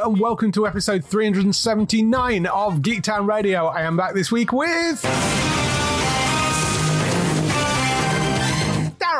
And welcome to episode 379 of Geektown Radio. I am back this week with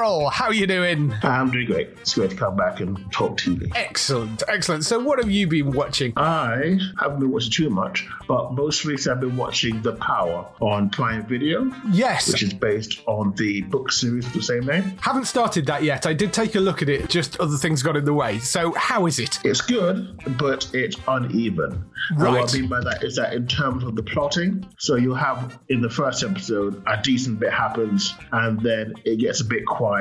Darryl. How are you doing? I'm doing great. It's great to come back and talk TV. Excellent, excellent. So, what have you been watching? I haven't been watching too much, but most weeks I've been watching The Power on Prime Video, Yes, which is based on the book series of the same name. haven't started that yet. I did take a look at it, just other things got in the way. So, how is it? It's good, but it's uneven. And Right. what I mean by that is that in terms of the plotting, so you'll have in the first episode a decent bit happens, and then it gets a bit quiet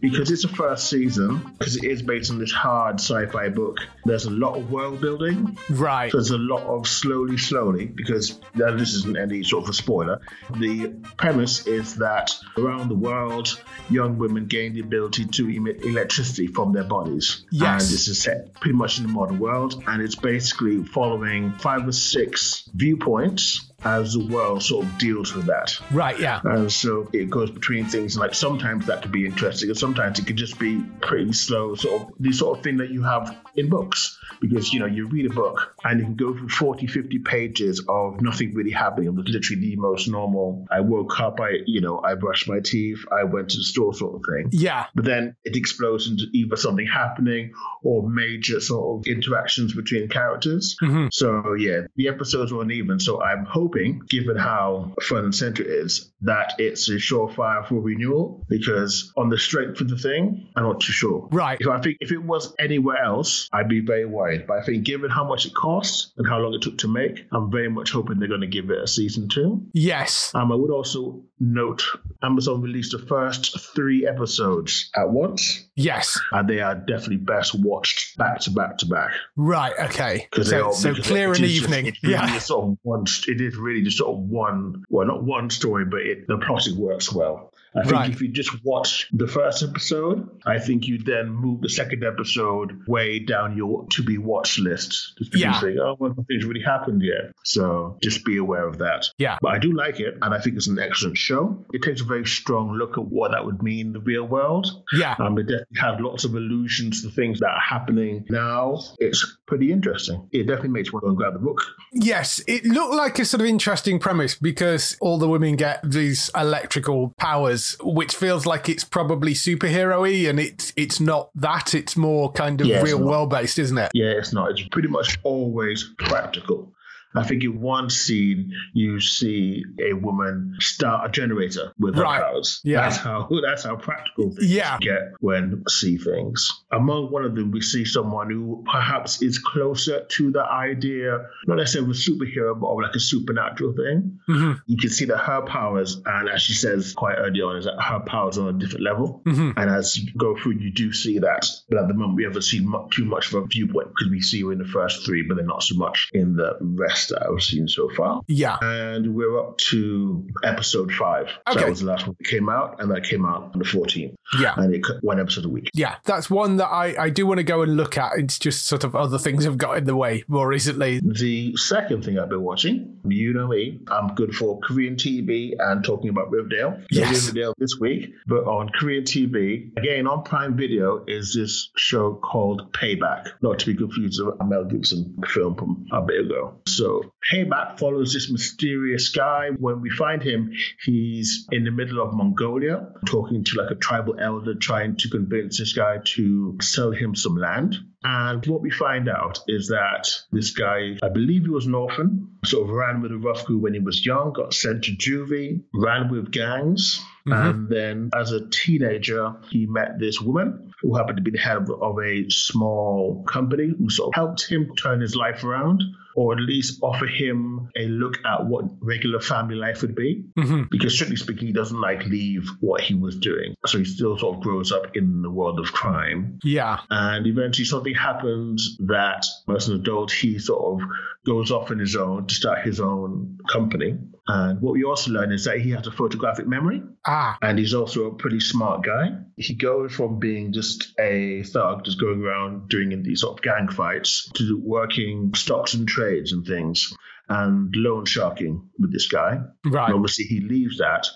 because it's the first season. Because it is based on this hard sci-fi book. There's a lot of world building, Right. There's a lot of slowly, slowly, because now this isn't any sort of a spoiler. The premise is that around the world, young women gain the ability to emit electricity from their bodies. Yes. And this is set pretty much in the modern world, and it's basically following five or six viewpoints as the world sort of deals with that. Right, yeah. And so it goes between things like sometimes that could be interesting and sometimes it could just be pretty slow, sort of the sort of thing that you have in books. Because, you know, you read a book and you can go through 40, 50 pages of nothing really happening. It was literally the most normal. I woke up, I, you know, I brushed my teeth, I went to the store sort of thing. Yeah. But then it explodes into either something happening or major sort of interactions between characters. Mm-hmm. So yeah, the episodes were uneven. So I'm hoping, given how front and center it is, that it's a surefire for renewal. Because on the strength of the thing, I'm not too sure. Right. If I think if it was anywhere else, I'd be very worried. But I think given how much it costs and how long it took to make, I'm very much hoping they're going to give it a season two. Yes. Um, I would also note Amazon released the first three episodes at once, Yes. and they are definitely best watched back to back to back. Right, okay. So, so clear it in the is just- evening. really Yeah. sort of one. It is really just sort of one. Well, not one story, but it, the plotting works well. I think Right. if you just watch the first episode, I think you then move the second episode way down your to be watch list. Just because Yeah. you think, oh, well, nothing's really happened yet. So just be aware of that. Yeah. But I do like it, and I think it's an excellent show. It takes a very strong look at what that would mean in the real world. Yeah. Um, it definitely has lots of allusions to things that are happening now. It's pretty interesting. It definitely makes to go and grab the book. Yes, it looked like a sort of interesting premise because all the women get these electrical powers, which feels like it's probably superhero-y, and it's it's not that. It's more kind of Yeah, real world based, isn't it? Yeah, it's not. It's pretty much always practical. I think in one scene you see a woman start a generator with her Right. powers. Yeah. That's how that's how practical things Yeah. get when see things. Among one of them we see someone who perhaps is closer to the idea, not necessarily of a superhero, but of like a supernatural thing. Mm-hmm. You can see that her powers, and as she says quite early on, is that her powers are on a different level. Mm-hmm. And as you go through, you do see that. But at the moment, we haven't seen too much of a viewpoint because we see her in the first three, but then not so much in the rest that I've seen so far. Yeah. And we're up to episode five. So Okay. that was the last one that came out, and that came out on the 14th. Yeah. And it cut one episode a week. Yeah, that's one that I, I do want to go and look at. It's just sort of other things have got in the way more recently. The second thing I've been watching, you know me, I'm good for Korean TV and talking about Riverdale. Yes. Riverdale this week, but on Korean TV, again on Prime Video, is this show called Payback. Not to be confused with a Mel Gibson film from a bit ago. So So Payback follows this mysterious guy. When we find him, he's in the middle of Mongolia, talking to like a tribal elder, trying to convince this guy to sell him some land. And what we find out is that this guy, I believe he was an orphan, sort of ran with a rough crew when he was young, got sent to juvie, ran with gangs. Mm-hmm. And then as a teenager, he met this woman who happened to be the head of, of a small company who sort of helped him turn his life around or at least offer him a look at what regular family life would be. Mm-hmm. Because strictly speaking, he doesn't like leave what he was doing. So he still sort of grows up in the world of crime. Yeah. And eventually something happens that as an adult, he sort of goes off on his own to start his own company. And what we also learn is that he has a photographic memory. Ah. And he's also a pretty smart guy. He goes from being just a thug, just going around doing these sort of gang fights, to working stocks and trades and things, and loan sharking with this guy. Right. And obviously, he leaves that.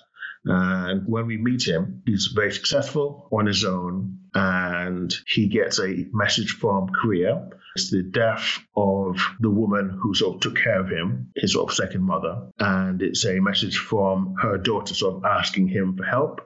And when we meet him, he's very successful on his own, and he gets a message from Korea it's the death of the woman who sort of took care of him, his sort of second mother. And it's a message from her daughter sort of asking him for help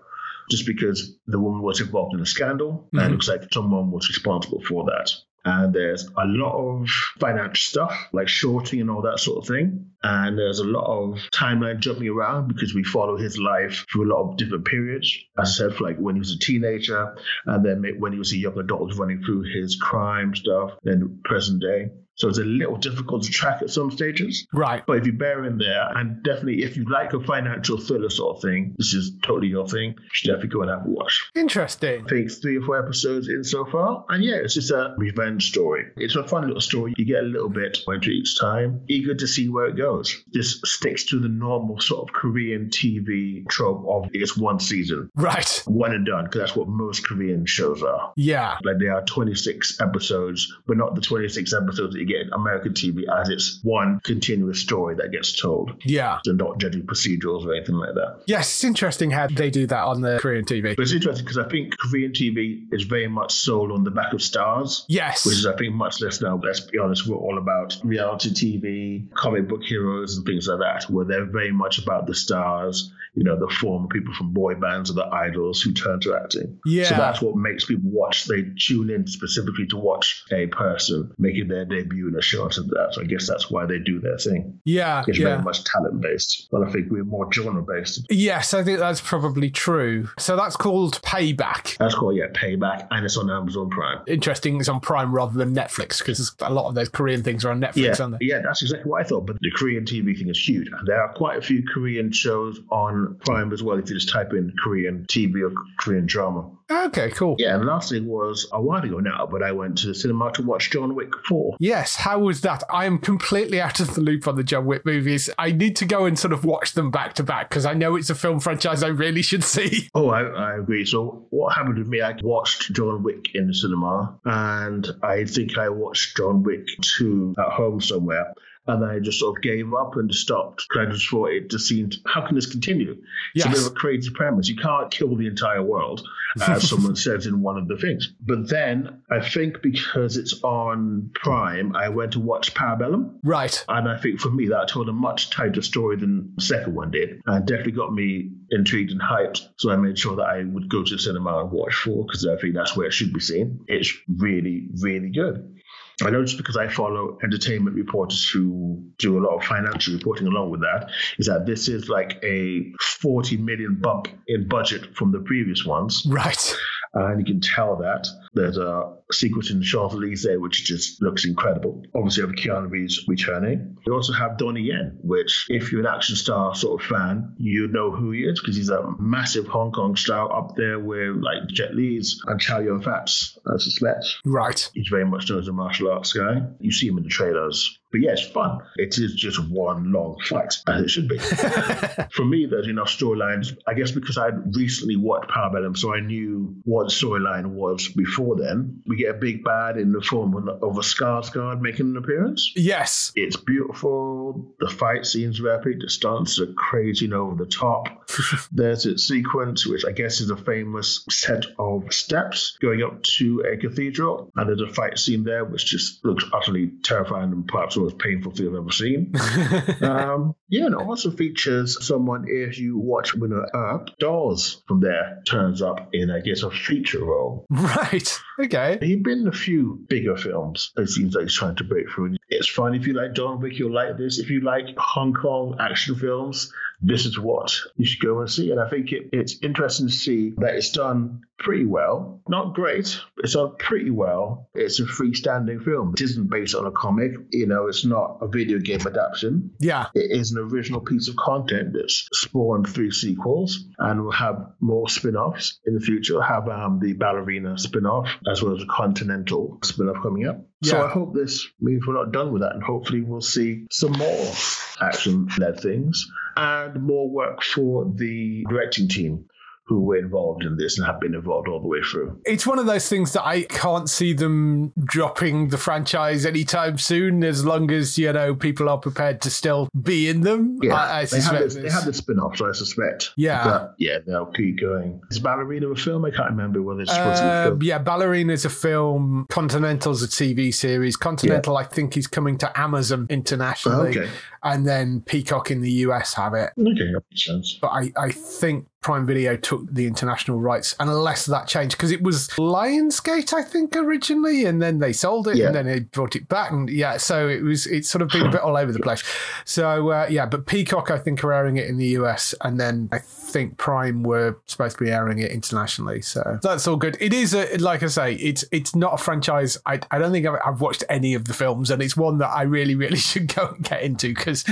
just because the woman was involved in a scandal mm-hmm. and it looks like someone was responsible for that. And there's a lot of financial stuff like shorting and all that sort of thing. And there's a lot of timeline jumping around because we follow his life through a lot of different periods. As I said, like when he was a teenager, and then when he was a young adult, running through his crime stuff, then present day. So it's a little difficult to track at some stages. Right. But if you bear in there, and definitely if you like a financial thriller sort of thing, this is totally your thing. You should definitely go and have a watch. Interesting. I think three or four episodes in so far. And yeah, it's just a revenge story. It's a fun little story. You get a little bit into each time. Eager to see where it goes. This sticks to the normal sort of Korean TV trope of it's one season. Right. One and done, because that's what most Korean shows are. Yeah. Like there are 26 episodes, but not the 26 episodes that you get American TV as it's one continuous story that gets told. Yeah. And not judging procedurals or anything like that. Yes, it's interesting how they do that on the Korean TV. But it's interesting because I think Korean TV is very much sold on the back of stars. Yes. Which is, I think, much less now. Let's be honest, we're all about reality TV, comic book heroes, and things like that, where they're very much about the stars, you know, the former people from boy bands or the idols who turn to acting. Yeah. So that's what makes people watch. They tune in specifically to watch a person making their debut in a show to that. So I guess that's why they do their thing. Yeah. It's yeah. very much talent based. But I think we're more genre based. Yes, I think that's probably true. So that's called Payback. That's called, yeah, Payback. And it's on Amazon Prime. Interesting, it's on Prime rather than Netflix because a lot of those Korean things are on Netflix, yeah. aren't they? Yeah, that's exactly what I thought. But the Korean TV thing is huge. And there are quite a few Korean shows on Prime as well if you just type in Korean TV or Korean drama. Okay, cool. Yeah, and last thing was a while ago now, but I went to the cinema to watch John Wick 4. Yes, how was that? I am completely out of the loop on the John Wick movies. I need to go and sort of watch them back to back because I know it's a film franchise I really should see. Oh, I, I agree. So, what happened with me, I watched John Wick in the cinema, and I think I watched John Wick 2 at home somewhere and I just sort of gave up and stopped because I just thought it just seemed, how can this continue? It's a bit of a crazy premise. You can't kill the entire world, uh, as someone says in one of the things. But then I think because it's on Prime, I went to watch Parabellum. Right. And I think for me, that told a much tighter story than the second one did. And definitely got me intrigued and hyped. So I made sure that I would go to the cinema and watch four because I think that's where it should be seen. It's really, really good. I know just because I follow entertainment reporters who do a lot of financial reporting along with that, is that this is like a 40 million bump in budget from the previous ones. Right. Uh, and you can tell that there's a sequence in Champs Elysees which just looks incredible. Obviously, you have Keanu Reeves returning. You also have Donnie Yen, which, if you're an action star sort of fan, you know who he is because he's a massive Hong Kong star up there with like Jet Li's and Chow Yun Fat's, I suspect. Right. He's very much known as a martial arts guy. You see him in the trailers. But yeah, it's fun. It is just one long fight, as it should be. For me, there's enough storylines. I guess because I'd recently watched Parabellum, so I knew what storyline was before then. We get a big bad in the form of a Skarsgård making an appearance. Yes. It's beautiful. The fight scenes are epic. The stunts are crazy and over the top. there's a sequence, which I guess is a famous set of steps going up to a cathedral. And there's a fight scene there, which just looks utterly terrifying and perhaps the most painful thing I've ever seen. um, yeah, and it also features someone, if you watch Winner Up, Dawes from there turns up in, I guess, a feature role. Right. Okay. He's been in a few bigger films. It seems like he's trying to break through. It's fun if you like John Wick, you'll like this. If you like Hong Kong action films, this is what you should go and see. And I think it, it's interesting to see that it's done pretty well. Not great, but it's done pretty well. It's a freestanding film. It isn't based on a comic. You know, it's not a video game adaptation. Yeah. It is an original piece of content that's spawned three sequels and will have more spin-offs in the future. We'll have um, the ballerina spin-off as well as a continental spin-off coming up. So I hope this means we're not done with that and hopefully we'll see some more action-led things and more work for the directing team who were involved in this and have been involved all the way through. It's one of those things that I can't see them dropping the franchise anytime soon, as long as you know people are prepared to still be in them. Yeah, I, I they, have suspect they have the spin-off, so I suspect. Yeah. that, yeah, they'll keep going. Is Ballerina a film? I can't remember whether it's supposed to be a Uh, film. yeah, Ballerina's a film. Continental's a TV series. Continental, I think, is coming to Amazon internationally, Okay. and then Peacock in the US have it. Okay, that makes sense. But I, I think Prime Video took the international rights, unless that changed because it was Lionsgate, I think, originally, and then they sold it, Yeah. and then they brought it back, and yeah, so it was it's sort of been a bit all over the place. So uh, yeah, but Peacock, I think, are airing it in the US, and then I think Prime were supposed to be airing it internationally. So that's all good. It is a, like I say, it's it's not a franchise. I, I don't think I've, I've watched any of the films, and it's one that I really really should go and get into because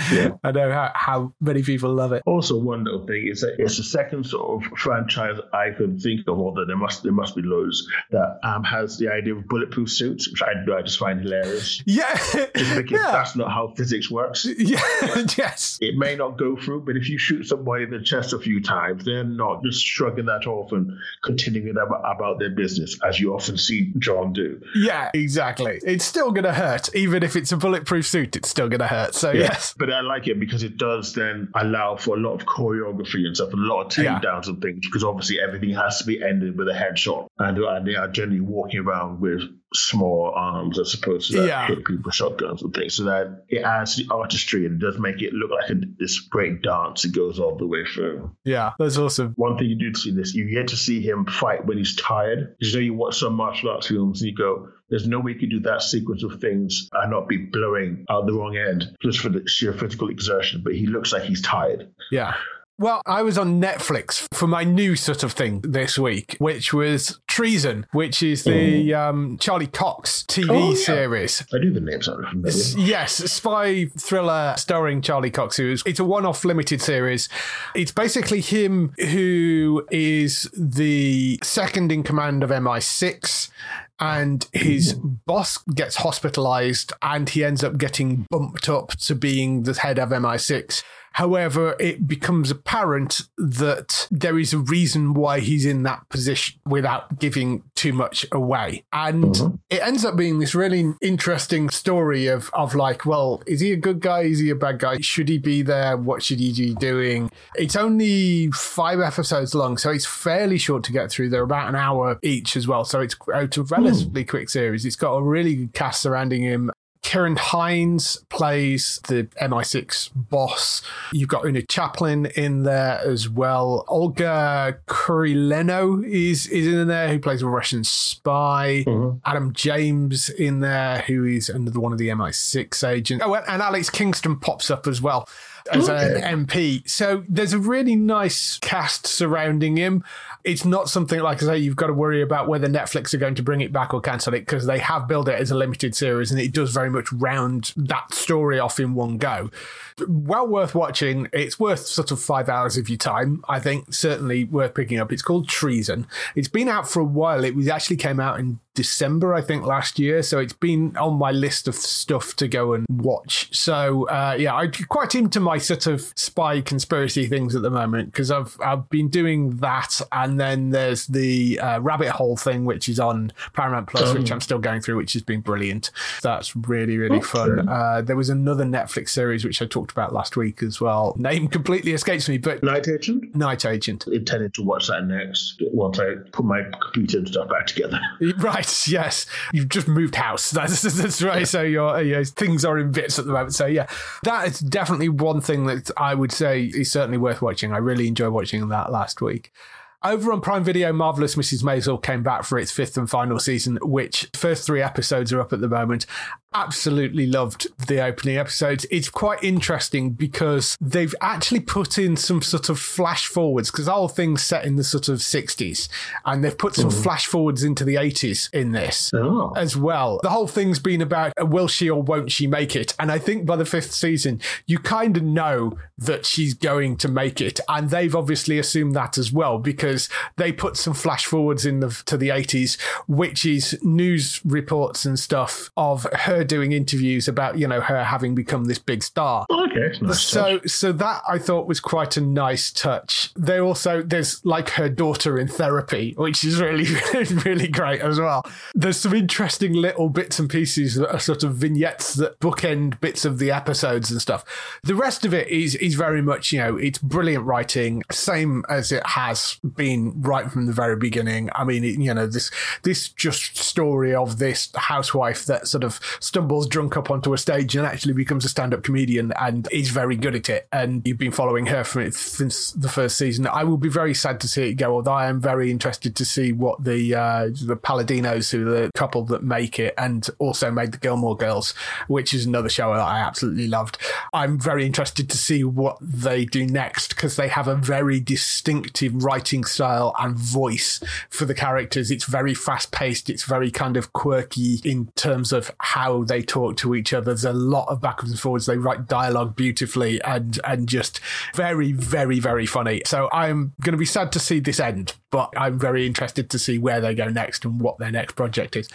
I know how, how many people love it. Also, one little thing is that it's the second sort of franchise I could think of, although there must there must be loads that um, has the idea of bulletproof suits, which I, I just find hilarious. Yeah, Just because yeah, that's not how physics works. yeah, yes, It may not go through, but if you shoot somebody in the chest a few times, they're not just shrugging that off and continuing about, about their business, as you often see John do. yeah, exactly. It's still gonna hurt, even if it's a bulletproof suit. It's still gonna hurt. So yes, But I like it because it does then allow for a lot of choreography and stuff, a lot of Yeah. takedowns and things, because obviously everything has to be ended with a headshot. And, and they are generally walking around with small arms as opposed to that Yeah. hit people with shotguns and things. So that it adds to the artistry and it does make it look like a, this great dance that goes all the way through. yeah, that's awesome. One thing you do see this, you get to see him fight when he's tired. You know, you watch some martial arts films and you go, there's no way you could do that sequence of things and not be blowing out the wrong end just for the sheer physical exertion. But he looks like he's tired. Yeah. Well, I was on Netflix for my new sort of thing this week, which was Treason, which is the um, Charlie Cox TV Oh, yeah. series. I do the names out familiar. S- Yes, spy thriller starring Charlie Cox. Who's it's a one-off limited series. It's basically him who is the second in command of MI6, and his boss gets hospitalized, and he ends up getting bumped up to being the head of MI6. However, it becomes apparent that there is a reason why he's in that position without giving too much away. And mm-hmm. it ends up being this really interesting story of, of like, well, is he a good guy? Is he a bad guy? Should he be there? What should he be doing? It's only five episodes long, so it's fairly short to get through. They're about an hour each as well. So it's it's a hmm. relatively quick series. It's got a really good cast surrounding him. Ciarán Hinds plays the MI6 boss. You've got Oona Chaplin in there as well. Olga Kurylenko is, is in there, who plays a Russian spy. Mm-hmm. Adam James in there, who is another one of the MI6 agents. Oh, and Alex Kingston pops up as well as an MP. So there's a really nice cast surrounding him. It's not something like I say you've got to worry about whether Netflix are going to bring it back or cancel it because they have built it as a limited series and it does very much round that story off in one go. Well worth watching. It's worth sort of five hours of your time. I think certainly worth picking up. It's called Treason. It's been out for a while. It was actually came out in December, I think, last year. So it's been on my list of stuff to go and watch. So uh, yeah, I'm quite into my sort of spy conspiracy things at the moment because I've I've been doing that and then there's the uh, Rabbit Hole thing, which is on Paramount Plus, which I'm still going through, which has been brilliant. That's really really fun. Uh, there was another Netflix series which I talked about last week as well. Name completely escapes me, but Night Agent. Night Agent. Intended to watch that next once I put my computer and stuff back together. Right, yes. You've just moved house. That's, that's right. So your you know, things are in bits at the moment. So yeah, that is definitely one thing that I would say is certainly worth watching. I really enjoyed watching that last week. Over on Prime Video, Marvelous Mrs. Maisel came back for its fifth and final season, which first three episodes are up at the moment. Absolutely loved the opening episodes. It's quite interesting because they've actually put in some sort of flash forwards because the whole thing's set in the sort of 60s and they've put some flash forwards into the 80s in this Oh. as well. The whole thing's been about uh, will she or won't she make it? And I think by the fifth season, you kind of know that she's going to make it. And they've obviously assumed that as well because they put some flash forwards in the to the 80s, which is news reports and stuff of her doing interviews about, you know, her having become this big star. Okay, nice. So, so that I thought was quite a nice touch. They also there's like her daughter in therapy, which is really, really great as well. There's some interesting little bits and pieces that are sort of vignettes that bookend bits of the episodes and stuff. The rest of it is is very much you know it's brilliant writing, same as it has been right from the very beginning. I mean, it, you know this this just story of this housewife that sort of stumbles drunk up onto a stage and actually becomes a stand up comedian and is very good at it. And you've been following her from it since the first season. I will be very sad to see it go, although I am very interested to see what the uh, the Palladinos, who are the couple that make it and also made the Gilmore Girls, which is another show that I absolutely loved. I'm very interested to see what they do next because they have a very distinctive writing style and voice for the characters. It's very fast paced. It's very kind of quirky in terms of how they talk to each other. There's a lot of backwards and forwards. They write dialogue beautifully and and just very very very funny. So I'm going to be sad to see this end, but I'm very interested to see where they go next and what their next project is.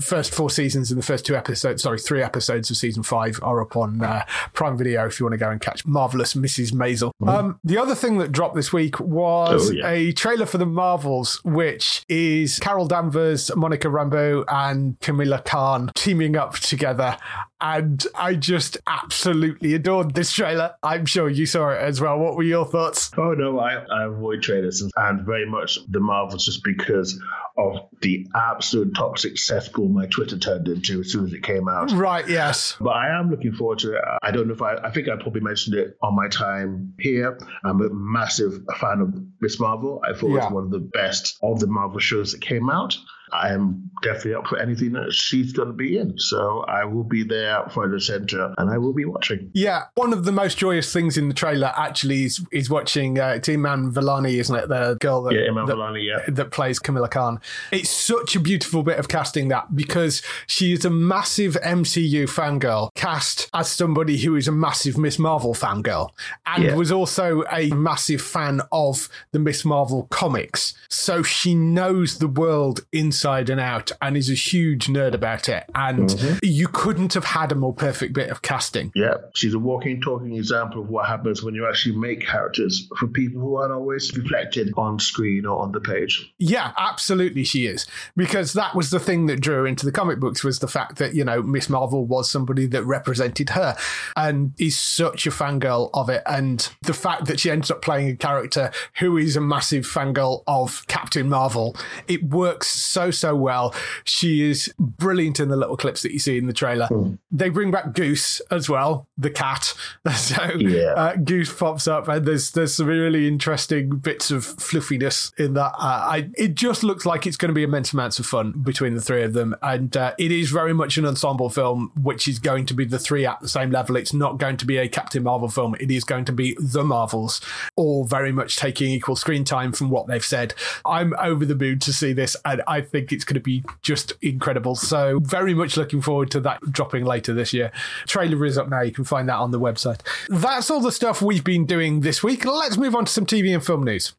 First four seasons and the first two episodes, sorry, three episodes of season five are up on uh, Prime Video if you want to go and catch Marvelous Mrs. Maisel. Um, the other thing that dropped this week was Oh, yeah. a trailer for the Marvels, which is Carol Danvers, Monica Rambeau, and Kamala Khan teaming up together. And I just absolutely adored this trailer. I'm sure you saw it as well. What were your thoughts? Oh no, I, I avoid trailers and, very much the Marvels just because of the absolute toxic cesspool my Twitter turned into as soon as it came out. Right, yes. But I am looking forward to it. I don't know if I, I think I probably mentioned it on my time here. I'm a massive fan of Miss Marvel. I thought Yeah. was one of the best of the Marvel shows that came out. I am definitely up for anything that she's going to be in. So I will be there front and center and I will be watching. Yeah, one of the most joyous things in the trailer actually is, is watching uh, Iman Vellani, isn't it? The girl that, Yeah, Iman that, Vellani, yeah. that plays Kamala Khan. It's such a beautiful bit of casting that because she is a massive MCU fangirl, cast as somebody who is a massive Miss Marvel fangirl, and Yeah. was also a massive fan of the Miss Marvel comics. So she knows the world inside and out and is a huge nerd about it. And Mm-hmm. you couldn't have had a more perfect bit of casting. Yeah, she's a walking, talking example of what happens when you actually make characters for people who aren't always reflected on screen or on the page. Yeah, absolutely she is. Because that was the thing that drew her into the comic books was the fact that, you know, Miss Marvel was somebody that represented her and is such a fangirl of it. And the fact that she ends up playing a character who is a massive fangirl of Captain Marvel, it works so, so well. She is brilliant in the little clips that you see in the trailer. They bring back Goose as well, the cat. So Yeah. uh, Goose pops up, and there's there's some really interesting bits of fluffiness in that. Uh, I it just looks like it's going to be immense amounts of fun between the three of them, and uh, it is very much an ensemble film, which is going to be the three at the same level. It's not going to be a Captain Marvel film. It is going to be the Marvels, all very much taking equal screen time from what they've said. I'm over the moon to see this, and I think it's going to be just incredible. So very much looking forward to that dropping later this year. Trailer is up now. You can find that on the website. That's all the stuff we've been doing this week. Let's move on to some TV and film news.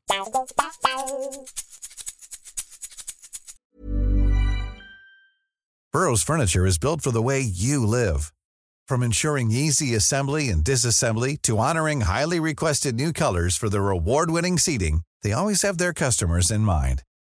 Burrow's furniture is built for the way you live. From ensuring easy assembly and disassembly to honoring highly requested new colors for their award-winning seating, they always have their customers in mind.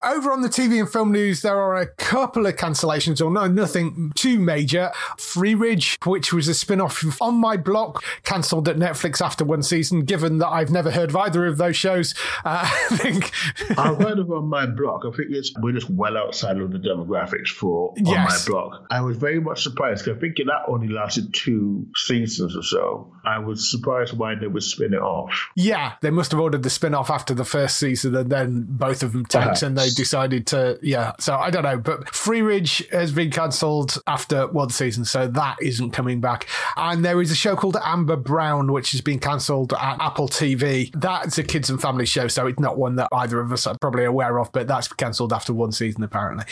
Over on the TV and film news, there are a couple of cancellations, or no, nothing too major. Freeridge, which was a spin off On My Block, cancelled at Netflix after one season, given that I've never heard of either of those shows. Uh, I think. I've heard of On My Block. I think it's we're just well outside of the demographics for On Yes. My Block. I was very much surprised because I think that only lasted two seasons or so. I was surprised why they would spin it off. Yeah, they must have ordered the spin off after the first season and then both of them tanked and they Perhaps. decided to, yeah. So I don't know. But Freeridge has been cancelled after one season, so that isn't coming back. And there is a show called Amber Brown, which has been cancelled at Apple TV. That's a kids and family show, so it's not one that either of us are probably aware of, but that's cancelled after one season, apparently.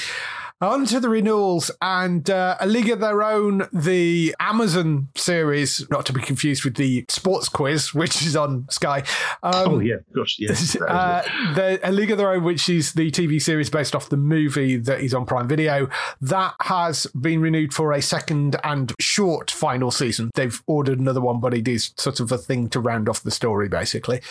On to the renewals and uh, A League of Their Own, the Amazon series, not to be confused with the sports quiz, which is on Sky. Um, oh yeah, gosh, yes. uh, the A League of Their Own, which is the TV series based off the movie that is on Prime Video, that has been renewed for a second and short final season. They've ordered another one, but it is sort of a thing to round off the story, basically.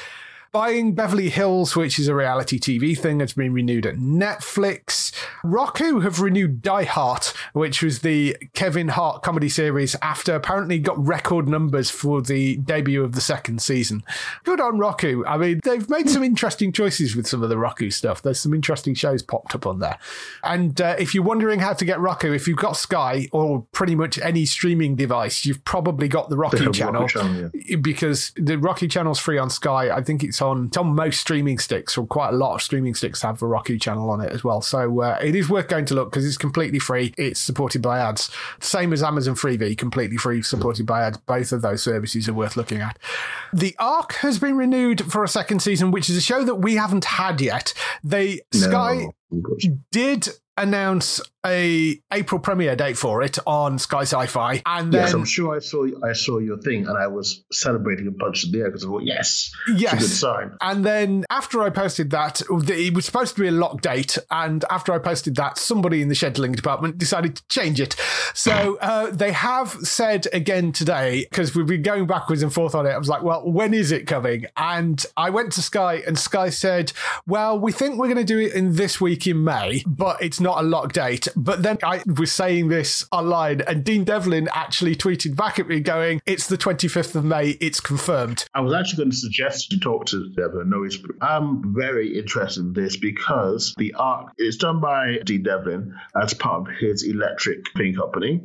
Buying Beverly Hills, which is a reality TV thing, that's been renewed at Netflix. Roku have renewed Die Hart, which was the Kevin Hart comedy series after apparently got record numbers for the debut of the second season. Good on Roku. I mean, they've made some interesting choices with some of the Roku stuff. There's some interesting shows popped up on there. And uh, if you're wondering how to get Roku, if you've got Sky or pretty much any streaming device, you've probably got the Roku channel channel, because the Roku channel's free on Sky. I think it's on it's on most streaming sticks, or quite a lot of streaming sticks have the Roku channel on it as well. So uh, it is worth going to look because it's completely free. It's supported by ads, same as Amazon Freevee, completely free, supported by ads. Both of those services are worth looking at. The Ark has been renewed for a second season, which is a show that we haven't had yet. They Sky No, gosh. did announce a April premiere date for it on Sky Sci-Fi, and then Yes, I'm sure I saw I saw your thing and I was celebrating a and punching the air because I thought, yes, Yes. good sign. And then after I posted that, it was supposed to be a lock date. And after I posted that, somebody in the scheduling department decided to change it. So uh, they have said again today, because we've been going backwards and forth on it. I was like, well, when is it coming? And I went to Sky, and Sky said, well, we think we're going to do it in this week in May, but it's not a lock date. But then I was saying this online, and Dean Devlin actually tweeted back at me going, it's the 25th of May, it's confirmed. I was actually going to suggest you talk to Devlin. No, he's, I'm very interested in this because the Ark is done by Dean Devlin as part of his electric thing company,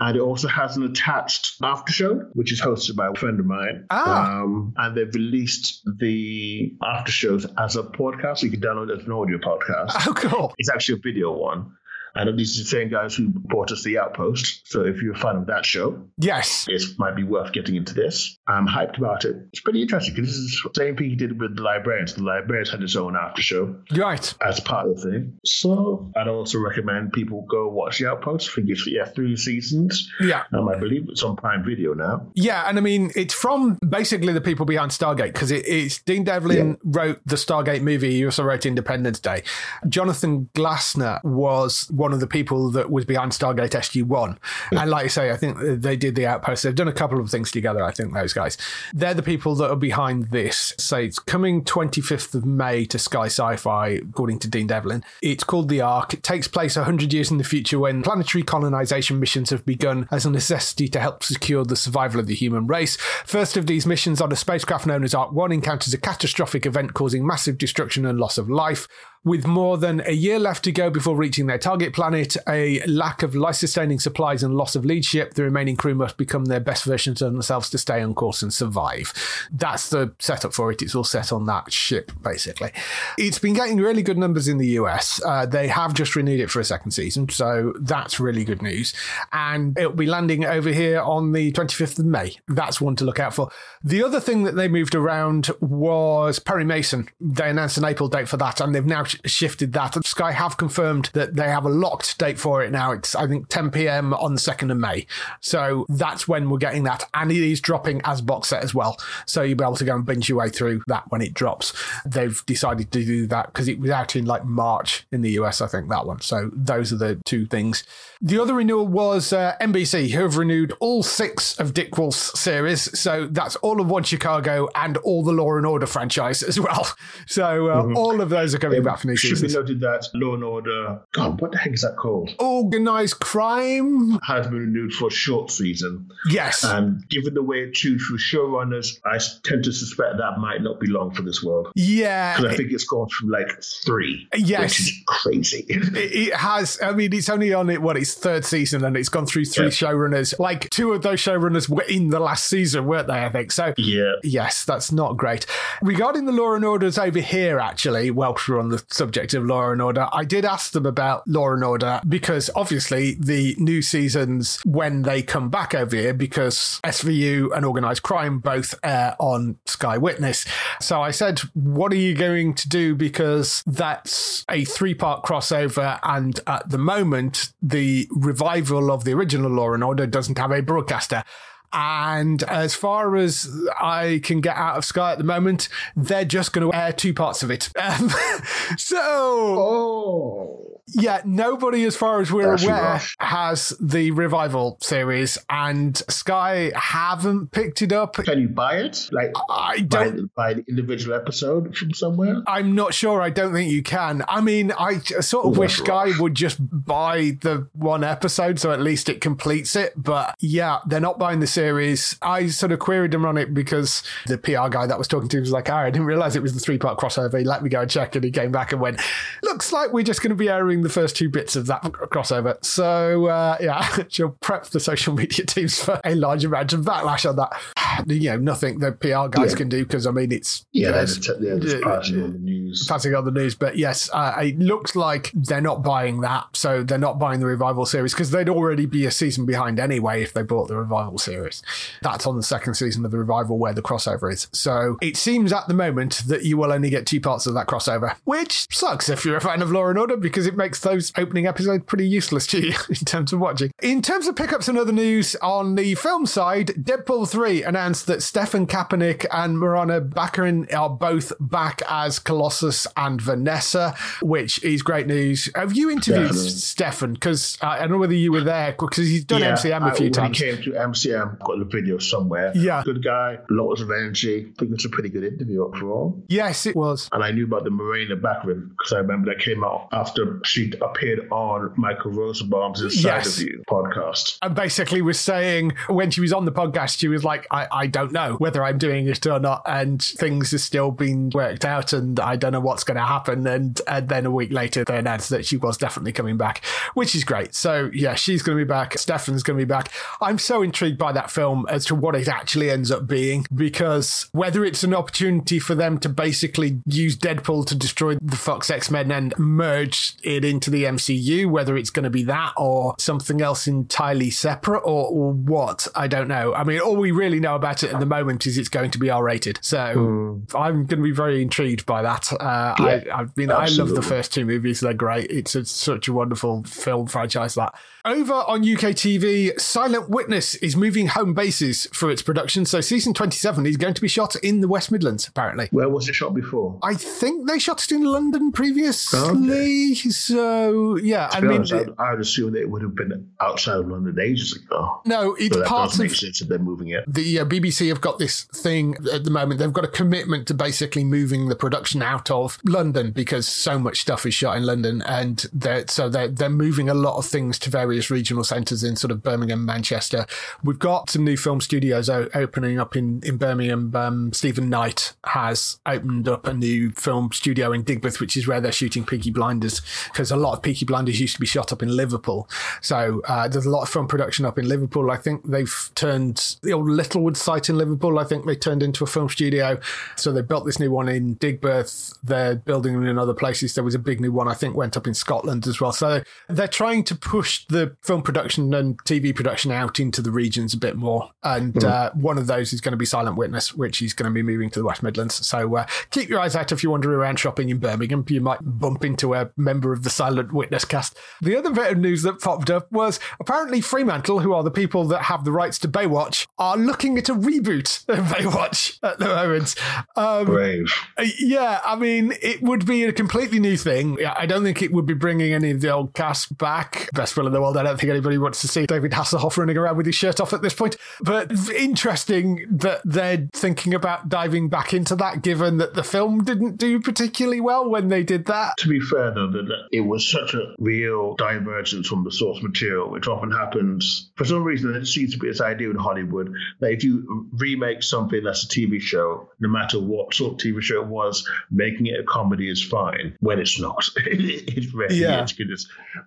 and it also has an attached after show, which is hosted by a friend of mine. Ah. Um, and they've released the after shows as a podcast, so you can download it as an audio podcast. Oh, cool. It's actually a video one. And these are the same guys who brought us the Outpost. So if you're a fan of that show, Yes. it might be worth getting into this. I'm hyped about it. It's pretty interesting because this is the same thing he did with the Librarians. The Librarians had its own after show Right. as part of the thing. So I'd also recommend people go watch the Outpost. I think it's yeah three seasons. Yeah. Um, I believe it's on Prime Video now. Yeah, and I mean, it's from basically the people behind Stargate because it, it's Dean Devlin wrote the Stargate movie. He also wrote Independence Day. Jonathan Glassner was one of the people that was behind Stargate SG One, and like I say, I think they did the Outpost. They've done a couple of things together. I think those guys, they're the people that are behind this. So it's coming 25th of May to Sky Sci-Fi, according to Dean Devlin. It's called the Ark. It takes place 100 years in the future when planetary colonization missions have begun as a necessity to help secure the survival of the human race. First of these missions on a spacecraft known as Ark 1 encounters a catastrophic event causing massive destruction and loss of life. With more than a year left to go before reaching their target planet, a lack of life sustaining supplies and loss of leadership, the remaining crew must become their best versions of themselves to stay on course and survive. That's the setup for it. It's all set on that ship, basically. It's been getting really good numbers in the US. Uh, they have just renewed it for a second season, so that's really good news. And it'll be landing over here on the 25th of May. That's one to look out for. The other thing that they moved around was Perry Mason. They announced an April date for that, and they've now shifted that. Sky have confirmed that they have a locked date for it now. It's, I think, 10 p.m. on the 2nd of May. So that's when we're getting that. And it is dropping as box set as well. So you'll be able to go and binge your way through that when it drops. They've decided to do that because it was out in like March in the US, I think, that one. So those are the two things. The other renewal was uh, NBC, who have renewed all six of Dick Wolf's series. So that's all of One Chicago and all the Law and Order franchise as well. So uh, mm-hmm. all of those are coming back for. Should be noted that Law and Order, God, what the heck is that called? Organized crime has been renewed for a short season. Yes. And given the way it chews through showrunners, I tend to suspect that might not be long for this world. Yeah. Because I think it's gone through like three. Yes. Which is crazy. it, it, has. I mean, it's only on it, what, its third season and it's gone through three yeah. showrunners. Like two of those showrunners were in the last season, weren't they? I think. So, yeah. Yes, that's not great. Regarding the Law and Orders over here, actually, whilst we're on the subject of Law and Order, I did ask them about Law and Order because obviously the new seasons, when they come back over here, because SVU and Organised Crime both air on Sky Witness. So I said, What are you going to do? Because that's a three part crossover. And at the moment, the revival of the original Law and Order doesn't have a broadcaster. And as far as I can get out of Sky at the moment, they're just going to air two parts of it. Um, so, oh. yeah, nobody, as far as we're That's aware, has the revival series, and Sky haven't picked it up. Can you buy it? Like, I don't buy, buy the individual episode from somewhere. I'm not sure. I don't think you can. I mean, I sort of Ooh, wish Sky rough. would just buy the one episode so at least it completes it. But yeah, they're not buying the series series, I sort of queried him on it because the PR guy that was talking to him was like, oh, I didn't realize it was the three part crossover. He let me go and check, and he came back and went, looks like we're just going to be airing the first two bits of that crossover. So, uh, yeah, she'll prep the social media teams for a large amount of backlash on that. You know, nothing the PR guys yeah. can do because, I mean, it's. Yeah, you know, it's, yeah, it's passing on the news. Passing on the news. But yes, uh, it looks like they're not buying that. So they're not buying the revival series because they'd already be a season behind anyway if they bought the revival series. That's on the second season of the revival where the crossover is. So it seems at the moment that you will only get two parts of that crossover, which sucks if you're a fan of Law and Order because it makes those opening episodes pretty useless to you in terms of watching. In terms of pickups and other news on the film side, Deadpool 3 announced that Stefan Kapičić and Morena Baccarin are both back as Colossus and Vanessa, which is great news. Have you interviewed Definitely. Stefan? Because uh, I don't know whether you were there because he's done yeah, MCM a few I, times. He came to MCM got the video somewhere. Yeah. Good guy, lots of energy. I think it's a pretty good interview overall. Yes, it was. And I knew about the Morena Baccarin because I remember that came out after she appeared on Michael Rosenbaum's Inside yes. of You podcast. And basically was saying when she was on the podcast, she was like, I, I don't know whether I'm doing it or not. And things are still being worked out and I don't know what's going to happen. And, and then a week later, they announced that she was definitely coming back, which is great. So yeah, she's going to be back. Stefan's going to be back. I'm so intrigued by that film as to what it actually ends up being because whether it's an opportunity for them to basically use Deadpool to destroy the Fox X-Men and merge it into the MCU, whether it's going to be that or something else entirely separate or, or what, I don't know. I mean, all we really know about it at the moment is it's going to be R-rated. So mm. I'm going to be very intrigued by that. Uh, yeah, I, I mean, absolutely. I love the first two movies. They're great. It's a, such a wonderful film franchise that. Over on UK TV, Silent Witness is moving home bases for its production. So season 27 is going to be shot in the West Midlands, apparently. Where was it shot before? I think they shot it in London previously. Okay. So, yeah. To I mean, honest, I'd, I'd, assume that it would have been outside of London ages ago. No, it's so part of. Make sense if they're moving it. The uh, BBC have got this thing at the moment. They've got a commitment to basically moving the production out of London because so much stuff is shot in London. And they're, so they're, they're moving a lot of things to various regional centres in sort of Birmingham, Manchester. We've got some new film studios o- opening up in, in Birmingham. Um, Steven Knight has opened up a new film studio in Digbeth, which is where they're shooting Peaky Blinders, because a lot of Peaky Blinders used to be shot up in Liverpool. So uh, there's a lot of film production up in Liverpool. I think they've turned the old Littlewood site in Liverpool, I think they turned into a film studio. So they built this new one in Digbeth. They're building in other places. There was a big new one, I think, went up in Scotland as well. So they're trying to push the film production and TV production out into the regions a bit more. And mm. uh, one of those is going to be Silent Witness, which is going to be moving to the West Midlands. So uh, keep your eyes out if you wander around shopping in Birmingham. You might bump into a member of the Silent Witness cast. The other bit of news that popped up was apparently Fremantle, who are the people that have the rights to Baywatch, are looking at a reboot of Baywatch at the moment. Um, Brave. Yeah, I mean, it would be a completely new thing. I don't think it would be bringing any of the old cast back. Best film in the world. I don't think anybody wants to see David Hasselhoff running around with his shirt off at this point. But interesting that they're thinking about diving back into that, given that the film didn't do particularly well when they did that. To be fair, though, that it was such a real divergence from the source material, which often happens. For some reason, it seems to be this idea in Hollywood that if you remake something that's a TV show, no matter what sort of TV show it was, making it a comedy is fine when it's not. it's rarely yeah.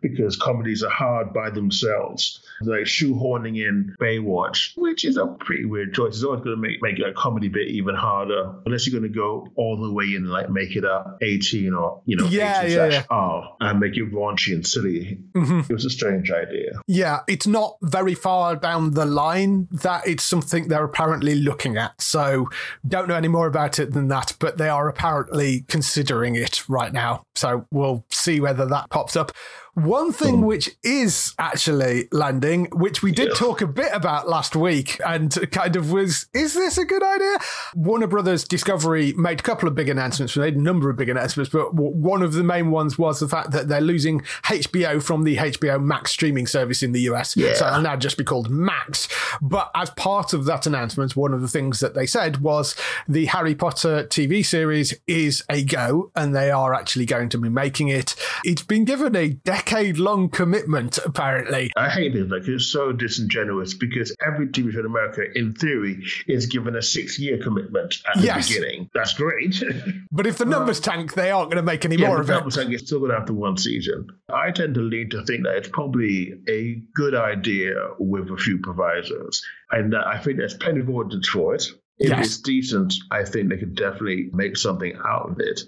because comedies are hard by themselves. Like shoehorning in Baywatch, which is a pretty weird choice. It's always going to make, make a comedy bit even harder, unless you're going to go all the way in and like make it a 18 or, you know, yeah, 18 yeah, yeah. R and make it raunchy and silly. Mm-hmm. It was a strange idea. Yeah, it's not very far down the line that it's something they're apparently looking at. So don't know any more about it than that, but they are apparently considering it right now. So we'll see whether that pops up. One thing hmm. which is actually landing, which we did yeah. talk a bit about last week and kind of was, is this a good idea? Warner Brothers Discovery made a couple of big announcements, they made a number of big announcements, but one of the main ones was the fact that they're losing HBO from the HBO Max streaming service in the US. Yeah. So it'll now just be called Max. But as part of that announcement, one of the things that they said was the Harry Potter TV series is a go and they are actually going to be making it. It's been given a decade decade long commitment, apparently. I hate it. Like, it's so disingenuous because every TV show in America, in theory, is given a six year commitment at the beginning. That's great. but if the numbers tank, they aren't going to make any yeah, more of it. numbers tank, it's still going to have the one season. I tend to lean to think that it's probably a good idea with a few provisos. And I think there's plenty of audience for it. If yes. it's decent, I think they could definitely make something out of it.